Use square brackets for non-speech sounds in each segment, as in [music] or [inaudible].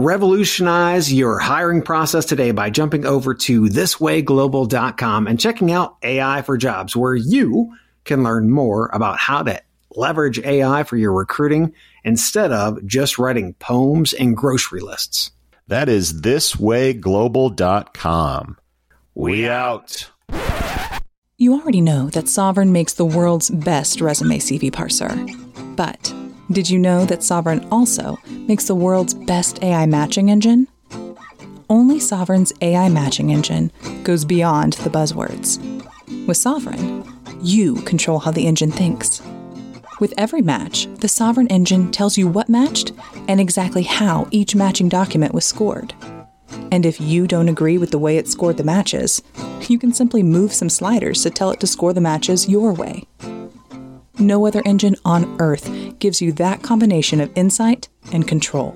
Revolutionize your hiring process today by jumping over to thiswayglobal.com and checking out AI for Jobs, where you can learn more about how to leverage AI for your recruiting instead of just writing poems and grocery lists. That is thiswayglobal.com. We out. You already know that Sovren makes the world's best resume CV parser. But did you know that Sovren also makes the world's best AI matching engine? Only Sovren's AI matching engine goes beyond the buzzwords. With Sovren, you control how the engine thinks. With every match, the Sovren engine tells you what matched and exactly how each matching document was scored. And if you don't agree with the way it scored the matches, you can simply move some sliders to tell it to score the matches your way. No other engine on Earth gives you that combination of insight and control.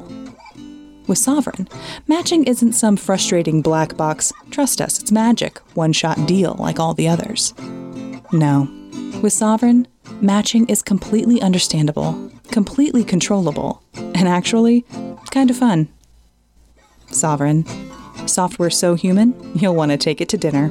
With Sovren, matching isn't some frustrating black box, trust us, it's magic, one shot deal like all the others. No. With Sovren, matching is completely understandable, completely controllable, and actually kind of fun. Sovren. Software so human, you'll want to take it to dinner.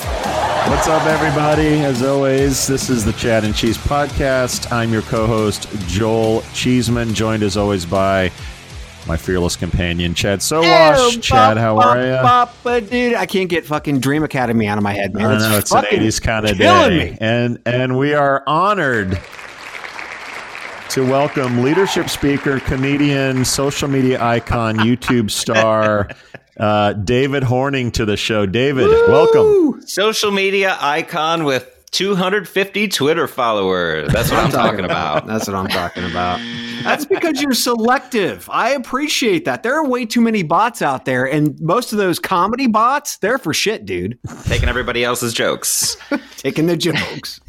What's up, everybody? As always, this is the Chad and Cheese podcast. I'm your co host, Joel Cheeseman, joined as always by my fearless companion, Chad Sowash. Oh, Chad, how are you? Dude, I can't get fucking Dream Academy out of my head, man. I know it's an 80s kind of day. me. And and we are honored to welcome leadership speaker, comedian, social media icon, [laughs] YouTube star, uh, David Horning to the show. David, welcome. social media icon with 250 Twitter followers. That's what I'm talking about. That's what I'm talking about. That's because you're selective. I appreciate that. There are way too many bots out there, and most of those comedy bots, they're for shit, dude. Taking everybody else's jokes. [laughs] Taking the jokes.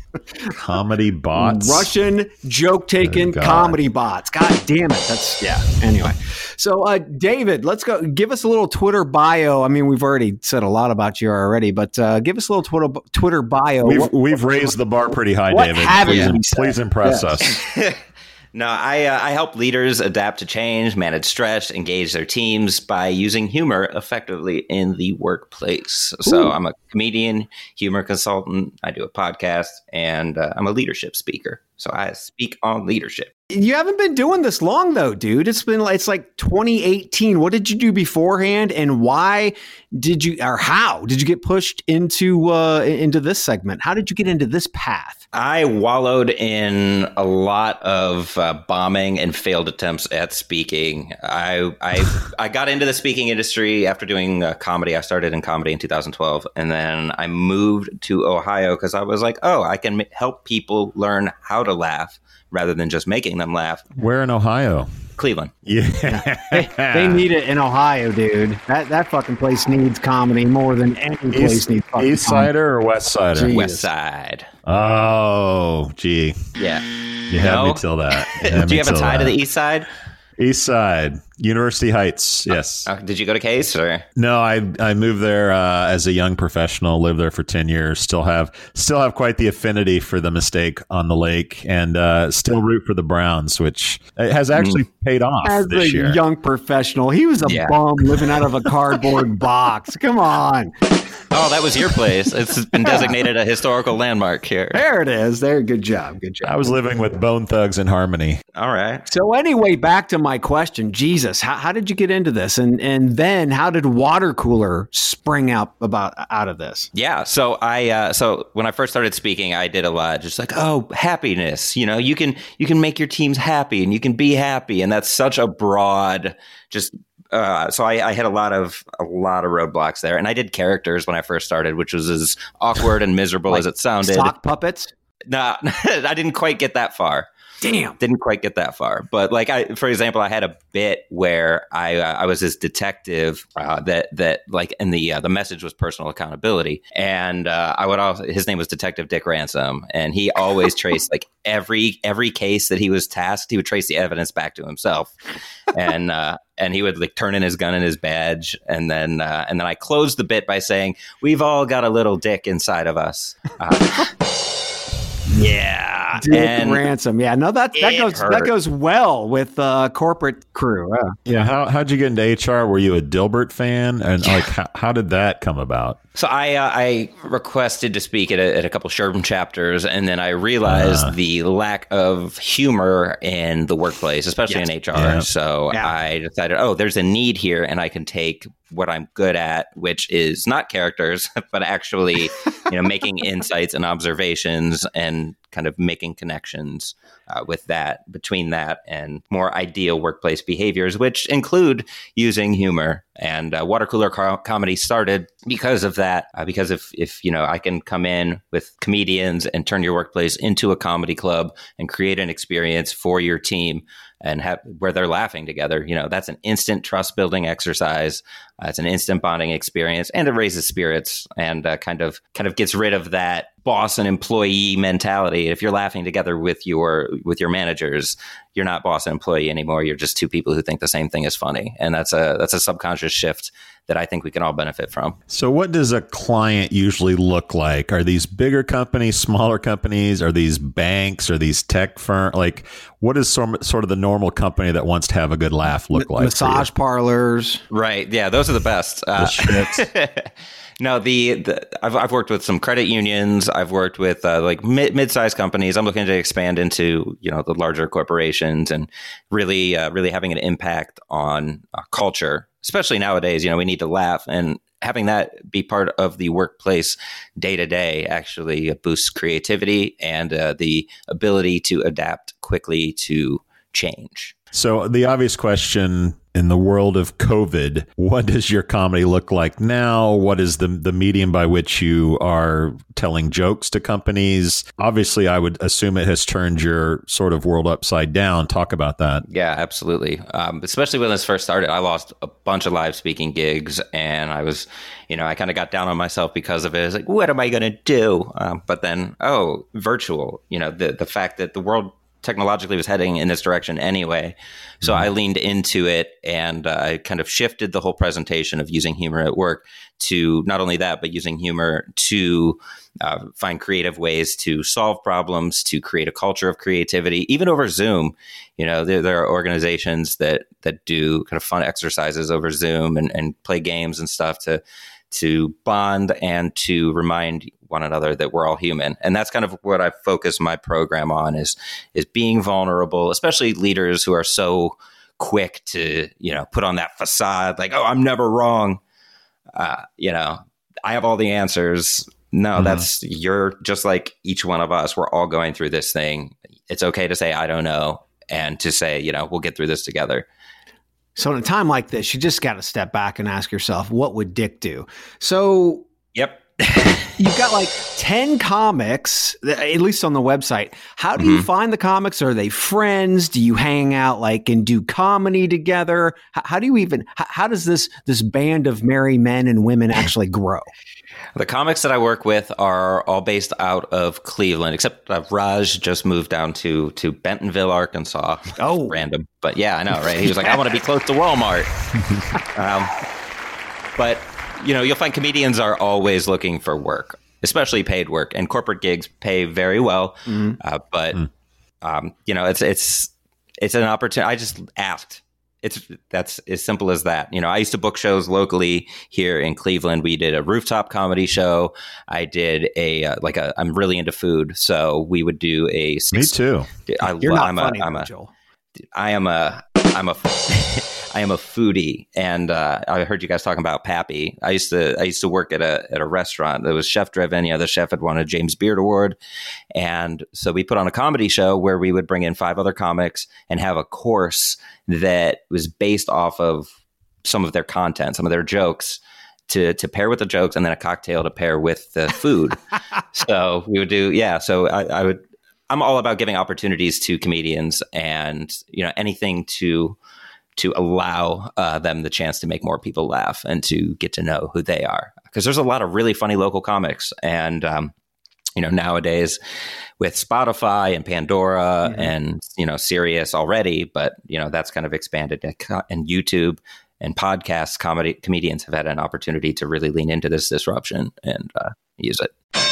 Comedy bots. Russian joke taking Oh, comedy bots. God damn it. That's yeah. Anyway, so uh, David, let's go. Give us a little Twitter bio. I mean, we've already said a lot about you already, but uh, give us a little Twitter Twitter bio. We've, What- we've raised the bar pretty high, David. Please, please impress Yes. us. [laughs] No, I, uh, I help leaders adapt to change, manage stress, engage their teams by using humor effectively in the workplace. So I'm a comedian, humor consultant. I do a podcast, and uh, I'm a leadership speaker. So I speak on leadership. you haven't been doing this long though, dude. It's been like it's like 2018. What did you do beforehand, and why did you, or how did you get pushed into uh, into this segment? How did you get into this path? I wallowed in a lot of uh, bombing and failed attempts at speaking. I I I got into the speaking industry after doing uh, comedy. I started in comedy in 2012, and then I moved to Ohio because I was like, oh, I can help people learn how to laugh rather than just making them laugh. Where in Ohio? Cleveland. Yeah, they, they need it in Ohio, dude. That that fucking place needs comedy more than any place East, needs. fucking East comedy. Or West Sider? Gee. West Side. Oh, gee, Yeah. you had No? me till that. [laughs] had Do you have a till tie to the East Side? East Side, University Heights. Yes. Uh, did you go to Case or? No, I I moved there uh, as a young professional. Lived there for ten years. Still have still have quite the affinity for the mistake on the lake, and uh, still root for the Browns, which has actually paid off As this a year. young professional, he was a Yeah. bum living out of a cardboard [laughs] box. Come on, Oh, that was your place. It's been designated a historical landmark here. there it is. There, good job, good job. I was living with Bone Thugs-n-Harmony. All right. So anyway, back to my question, Jesus, how, how did you get into this, and and then how did Watercooler spring up about out of this? Yeah. So I uh, so when I first started speaking, I did a lot just like oh happiness. You know, you can you can make your teams happy and you can be happy, and that's such a broad just. Uh, so I, I had a lot of a lot of roadblocks there, and I did characters when I first started, which was as awkward and miserable as it sounded. Sock puppets. Nah, [laughs] I didn't quite get that far. Damn. didn't quite get that far. But like i for example i had a bit where i uh, i was this detective uh, that that like and the uh, the message was personal accountability. And uh, i would also his name was detective dick ransom. And he always traced like every every case that he was tasked he would trace the evidence back to himself. And uh and he would like turn in his gun and his badge. And then uh, and then i closed the bit by saying we've all got a little dick inside of us yeah Dick and ransom. Yeah, no, that that It goes that goes well with uh, corporate crew. Uh, Yeah, how how'd you get into HR? Were you a Dilbert fan, and like how, how did that come about? So I uh, I requested to speak at a, at a couple SHRM chapters, and then I realized Uh. the lack of humor in the workplace, especially Yes. in HR. Yeah. So Yeah. I decided, oh, there's a need here, and I can take what I'm good at, which is not characters, [laughs] but actually, you know, making [laughs] insights and observations, and kind of making connections uh, with that between that and more ideal workplace behaviors, which include using humor. And uh, Watercooler co- comedy started because of that. Uh, because if if you know I can come in with comedians and turn your workplace into a comedy club and create an experience for your team and have where they're laughing together, you know that's an instant trust building exercise. Uh, it's an instant bonding experience, and it raises spirits and uh, kind of kind of gets rid of that boss and employee mentality. If you're laughing together with your with your managers, you're not boss and employee anymore. You're just two people who think the same thing is funny, and that's a that's a subconscious shift that I think we can all benefit from. So, what does a client usually look like? Are these bigger companies, smaller companies? Are these banks? Are these tech firms? Like, what is sort sort of the normal company that wants to have a good laugh look like? massage parlors. Right? Yeah, those are the best. Uh, schmitz. [laughs] no, the, the I've, I've worked with some credit unions. I've worked with uh, like mid mid-sized companies. I'm looking to expand into you know the larger corporations and really uh, really having an impact on uh, culture, especially nowadays. You know, we need to laugh and having that be part of the workplace day to day actually boosts creativity and uh, the ability to adapt quickly to change. So, the obvious question in the world of COVID, what does your comedy look like now? What is the the medium by which you are telling jokes to companies? Obviously, I would assume it has turned your sort of world upside down. Talk about that. Yeah, absolutely. Um, especially when this first started, I lost a bunch of live speaking gigs, and I was, you know, I kind of got down on myself because of it. I was like, what am I going to do? Um, but then, oh, virtual. You know, the the fact that the world technologically was heading in this direction anyway. So I leaned into it and uh, I kind of shifted the whole presentation of using humor at work to not only that, but using humor to uh, find creative ways to solve problems, to create a culture of creativity, even over Zoom. You know, there, there are organizations that that do kind of fun exercises over Zoom and, and play games and stuff to to bond and to remind one another that we're all human. And that's kind of what I focus my program on is is being vulnerable, especially leaders who are so quick to, you know, put on that facade like, oh, I'm never wrong. Uh, you know, I have all the answers. No, Mhm. that's you're just like each one of us. We're all going through this thing. It's okay to say I don't know and to say, you know, we'll get through this together. So in a time like this, you just got to step back and ask yourself, what would Dick do? So Yep. [laughs] you've got like 10 comics at least on the website. How do you mm-hmm. find the comics? Are they friends? Do you hang out like and do comedy together? How, how do you even how, how, does this this band of merry men and women actually grow? [laughs] The comics that i work with are all based out of cleveland except uh, raj just moved down to to bentonville arkansas. [laughs] Oh. Random but yeah i know right? He was like i want to be close to walmart. Um, but you know, you'll find comedians are always looking for work, especially paid work, and corporate gigs pay very well. Mm-hmm. Uh, but mm. um, you know, it's it's it's an opportunity. I just asked. It's that's as simple as that. You know, I used to book shows locally here in Cleveland. We did a rooftop comedy show. I did a uh, like a. I'm really into food, so we would do a. Six, Me too. I, You're not I'm funny, a, I'm a, Joel. I am a. I'm a. I am a foodie, and uh, I heard you guys talking about Pappy. I used to I used to work at a at a restaurant that was chef driven. You know, the chef had won a James Beard Award, and so we put on a comedy show where we would bring in five other comics and have a course that was based off of some of their content, some of their jokes. To, to pair with the jokes and then a cocktail to pair with the food. [laughs] so we would do, yeah. So I, I would I'm all about giving opportunities to comedians and you know anything to to allow uh, them the chance to make more people laugh and to get to know who they are. Because there's a lot of really funny local comics, and um, you know nowadays with Spotify and Pandora mm-hmm. and you know Sirius already, but you know that's kind of expanded and YouTube and podcasts. Comedy comedians have had an opportunity to really lean into this disruption and uh, use it.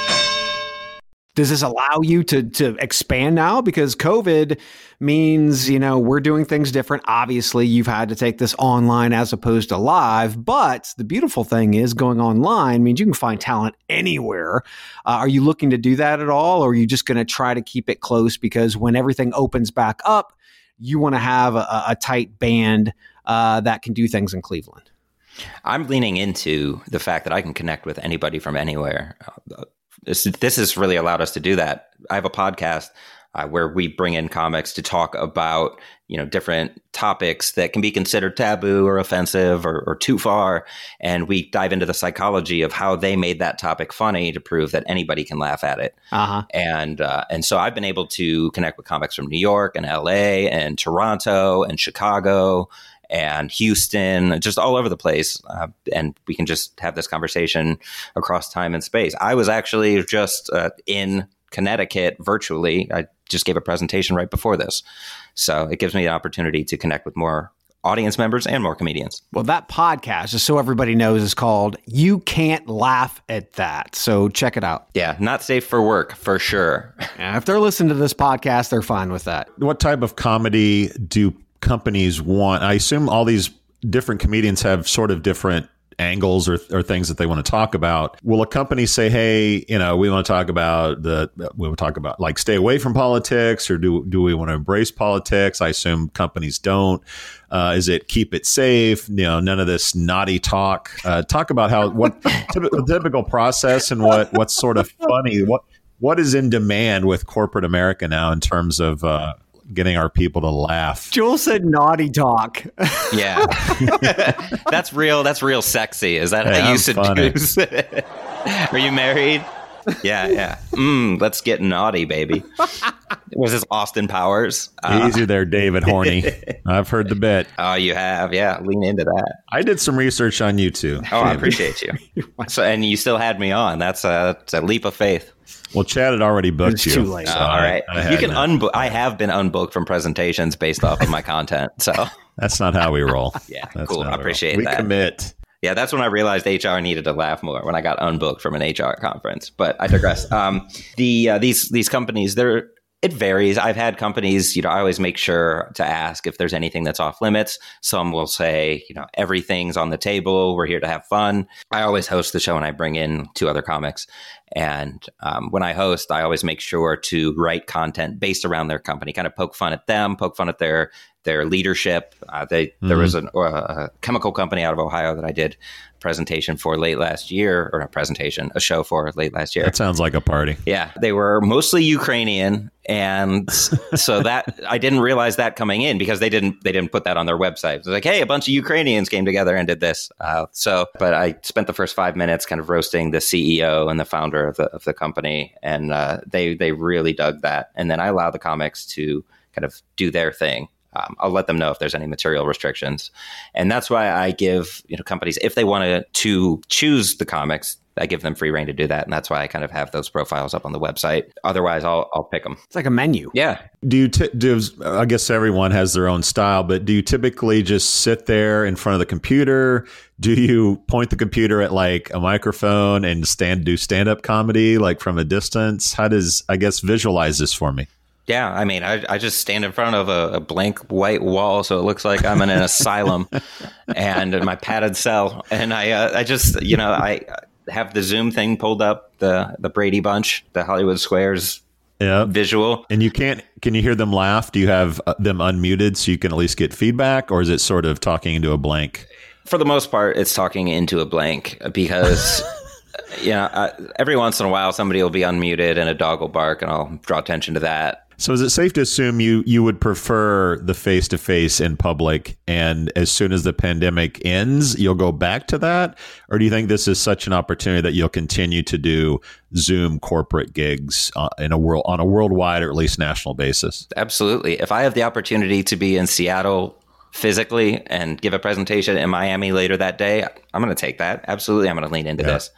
does this allow you to to expand now? Because covid means you know we're doing things different. Obviously you've had to take this online as opposed to live but the beautiful thing is going online means you can find talent anywhere. Uh, are you looking to do that at all or are you just going to try to keep it close? Because when everything opens back up you want to have a, a, tight band uh, that can do things in cleveland. I'm leaning into the fact that I can connect with anybody from anywhere. This, this has really allowed us to do that. I have a podcast uh, where we bring in comics to talk about you know different topics that can be considered taboo or offensive or, or, too far, and we dive into the psychology of how they made that topic funny to prove that anybody can laugh at it. Uh-huh. And uh, and so I've been able to connect with comics from New York and L.A. and Toronto and Chicago and Houston, just all over the place. Uh, and we can just have this conversation across time and space. I was actually just uh, in Connecticut virtually. I just gave a presentation right before this. So it gives me the opportunity to connect with more audience members and more comedians. Well, that podcast, just so everybody knows, is called You Can't Laugh at That. So check it out. Yeah, not safe for work for sure. [laughs] if they're listening to this podcast, they're fine with that. What type of comedy do companies want? I assume all these different comedians have sort of different angles or, or things that they want to talk about. Will a company say, "Hey, you know, we want to talk about the we want to talk about like stay away from politics, or do do we want to embrace politics?" I assume companies don't. Uh, is it keep it safe? You know, none of this naughty talk. Uh, talk about how what [laughs] typical, typical process and what what's sort of funny. What what is in demand with corporate America now in terms of uh, getting our people to laugh. Joel said naughty talk. Yeah. [laughs] that's real. That's real sexy. Is that hey, how you seduce? Are you married? Yeah, yeah. Mm, let's get naughty, baby. Was this Austin Powers? Uh, Easy there, David Horney. [laughs] I've heard the bit. Oh, you have? Yeah, lean into that. I did some research on you too. Oh, I appreciate you. So, and you still had me on. That's a, that's a leap of faith. Well, Chad had already booked it's you. Too late. So all right, I, I you can unbook. I have been unbooked from presentations based off of my content. So [laughs] that's not how we roll. [laughs] yeah, that's cool. I appreciate we that. We commit. Yeah, that's when I realized HR needed to laugh more when I got unbooked from an HR conference. But I digress. um, the uh, these these companies, they're it varies. I've had companies, you know, I always make sure to ask if there's anything that's off limits. Some will say, you know, everything's on the table. We're here to have fun. I always host the show and I bring in two other comics. And um, when I host, I always make sure to write content based around their company, kind of poke fun at them, poke fun at their their leadership. Uh, they mm-hmm. there was an, uh, a chemical company out of Ohio that I did presentation for late last year, or a presentation, a show for late last year. That sounds like a party. Yeah, they were mostly Ukrainian, and so that [laughs] I didn't realize that coming in because they didn't they didn't put that on their website. It's like, hey, a bunch of Ukrainians came together and did this. Uh, so, but I spent the first five minutes kind of roasting the CEO and the founder of the of the company, and uh, they they really dug that. And then I allow the comics to kind of do their thing um, I'll let them know if there's any material restrictions, and that's why I give you know companies if they want to choose the comics, I give them free reign to do that, and that's why I kind of have those profiles up on the website. Otherwise, I'll I'll pick them. It's like a menu. Yeah. Do you t- do? I guess everyone has their own style, but do you typically just sit there in front of the computer? Do you point the computer at like a microphone and stand do stand up comedy like from a distance? How does I guess visualize this for me? Yeah, I mean, I, I just stand in front of a, a, blank white wall, so it looks like I'm in an asylum [laughs] and in my padded cell. And I, uh, I just, you know, I have the Zoom thing pulled up, the the Brady Bunch, the Hollywood Squares yeah. visual. And you can't, can you hear them laugh? Do you have uh, them unmuted so you can at least get feedback, or is it sort of talking into a blank? For the most part, it's talking into a blank because. [laughs] you know, uh, every once in a while somebody will be unmuted and a dog will bark and I'll draw attention to that. So is it safe to assume you you would prefer the face to face in public, and as soon as the pandemic ends, you'll go back to that, or do you think this is such an opportunity that you'll continue to do Zoom corporate gigs uh, in a world on a worldwide or at least national basis? Absolutely. If I have the opportunity to be in Seattle physically and give a presentation in Miami later that day, I'm going to take that. Absolutely, I'm going to lean into yeah. this.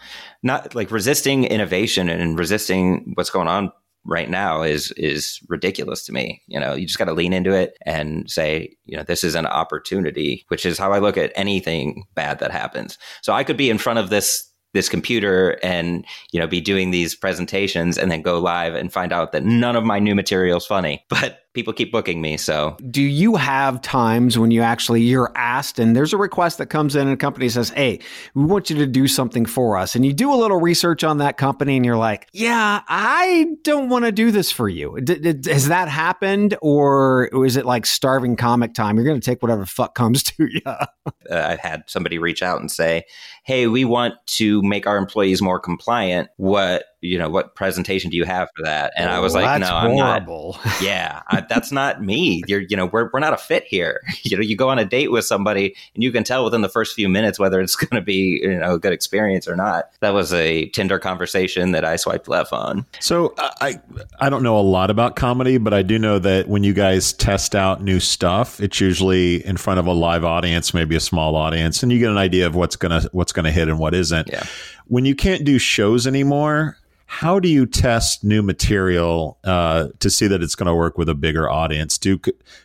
Not like resisting innovation and resisting what's going on right now is is ridiculous to me. You know, you just got to lean into it and say, you know, this is an opportunity, which is how I look at anything bad that happens. So I could be in front of this this computer and you know be doing these presentations and then go live and find out that none of my new material is funny [laughs] but people keep booking me so. Do you have times when you actually you're asked and there's a request that comes in and a company says hey we want you to do something for us. And you do a little research on that company and you're like yeah i don't want to do this for you. D- d- has that happened or is it like starving comic time? You're going to take whatever fuck comes [laughs] to you uh, i've had somebody reach out and say hey we want to make our employees more compliant. What you know, what presentation do you have for that? And I was like, no, horrible. I'm not. [laughs] Yeah, I, that's not me. You're, you know, we're, we're not a fit here. [laughs] You know, you go on a date with somebody and you can tell within the first few minutes whether it's [laughs] going to be, you know, a good experience or not. That was a Tinder conversation that I swiped left on. So I, I don't know a lot about comedy, but I do know that when you guys test out new stuff, it's usually in front of a live audience, maybe a small audience, and you get an idea of what's gonna what's gonna hit and what isn't. Yeah. When you can't do shows anymore, how do you test new material uh, to see that it's going to work with a bigger audience? Do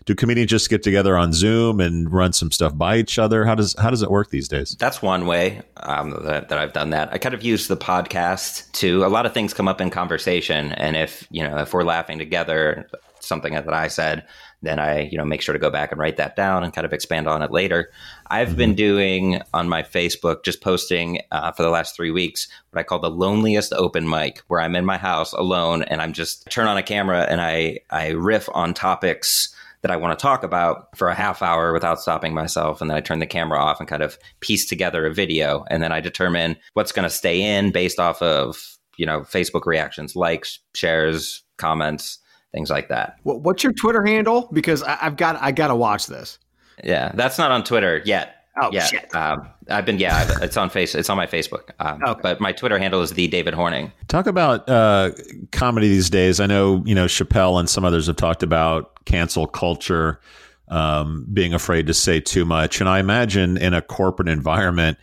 do comedians just get together on Zoom and run some stuff by each other? How does how does it work these days? That's one way um, that, that I've done that. I kind of use the podcast to. A lot of things come up in conversation, and if you know if we're laughing together, something that I said, then I, you know, make sure to go back and write that down and kind of expand on it later. I've mm-hmm. been doing on my Facebook, just posting uh, for the last three weeks, what I call the loneliest open mic, where I'm in my house alone and I'm just turn on a camera and I, I riff on topics that I want to talk about for a half hour without stopping myself. And then I turn the camera off and kind of piece together a video. And then I determine what's going to stay in based off of, you know, Facebook reactions, likes, shares, comments, things like that. What's your Twitter handle? Because I've got, I got to watch this. Yeah, that's not on Twitter yet. Oh yeah. shit! Um, I've been yeah, I've, it's on face, it's on my Facebook. Um, okay. But my Twitter handle is the David Horning. Talk about uh, comedy these days. I know you know Chappelle and some others have talked about cancel culture, um, being afraid to say too much, and I imagine in a corporate environment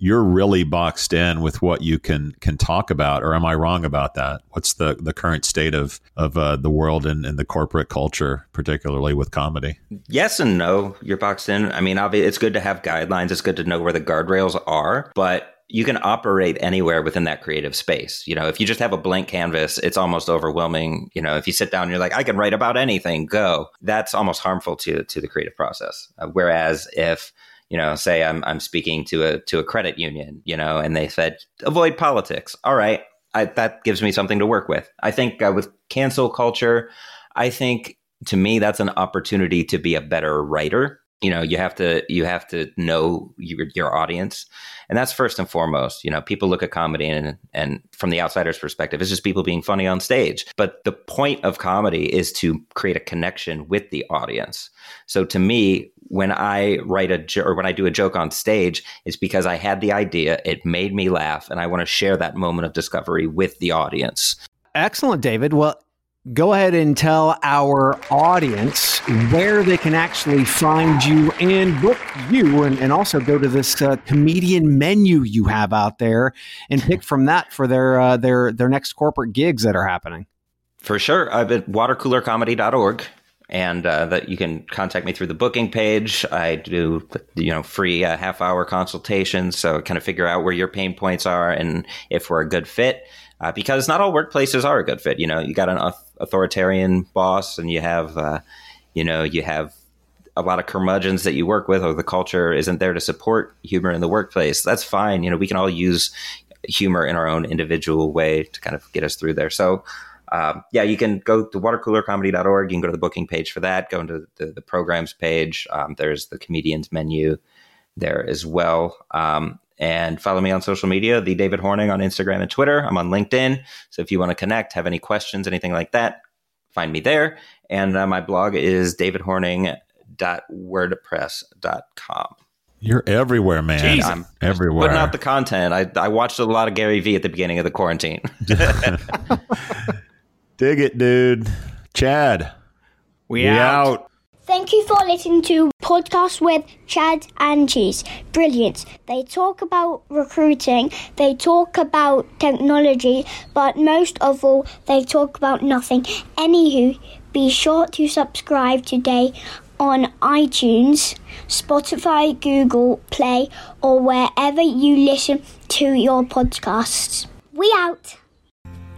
you're really boxed in with what you can can talk about or am i wrong about that what's the the current state of of uh, the world and, and the corporate culture particularly with comedy yes and no you're boxed in i mean obviously it's good to have guidelines it's good to know where the guardrails are but you can operate anywhere within that creative space. You know, if you just have a blank canvas, it's almost overwhelming. You know, if you sit down and you're like, I can write about anything, go. That's almost harmful to to the creative process. Uh, whereas if you know, say I'm I'm speaking to a to a credit union, you know, and they said avoid politics. All right, I, that gives me something to work with. I think uh, with cancel culture, I think to me that's an opportunity to be a better writer. You know you have to you have to know your, your audience. And that's first and foremost. You know people look at comedy and and from the outsider's perspective it's just people being funny on stage. But the point of comedy is to create a connection with the audience. So to me when i write a jo- or when i do a joke on stage it's because i had the idea it made me laugh and i want to share that moment of discovery with the audience excellent david well go ahead and tell our audience where they can actually find you and book you, and, and also go to this uh, comedian menu you have out there and pick from that for their uh, their their next corporate gigs that are happening. For sure, I'm at watercoolercomedy.org. And uh, that you can contact me through the booking page. I do, you know, free uh, half hour consultations, so kind of figure out where your pain points are and if we're a good fit uh, because not all workplaces are a good fit. You know, you got an authoritarian boss, and you have, uh, you know, you have a lot of curmudgeons that you work with, or the culture isn't there to support humor in the workplace. That's fine. You know, we can all use humor in our own individual way to kind of get us through there. So. Um, yeah, you can go to watercoolercomedy.org. You can go to the booking page for that. Go into the, the programs page. Um, there's the comedians menu there as well. Um, and follow me on social media, the David Horning on Instagram and Twitter. I'm on LinkedIn. So if you want to connect, have any questions, anything like that, find me there. And uh, my blog is davidhorning.wordpress.com. You're everywhere, man. Jeez, I'm everywhere. Putting out the content. I, I watched a lot of Gary Vee at the beginning of the quarantine. [laughs] [laughs] Dig it, dude. Chad. We, we out. out. Thank you for listening to podcast with Chad and Cheese. Brilliant. They talk about recruiting, they talk about technology, but most of all, they talk about nothing. Anywho, be sure to subscribe today on iTunes, Spotify, Google Play, or wherever you listen to your podcasts. We out.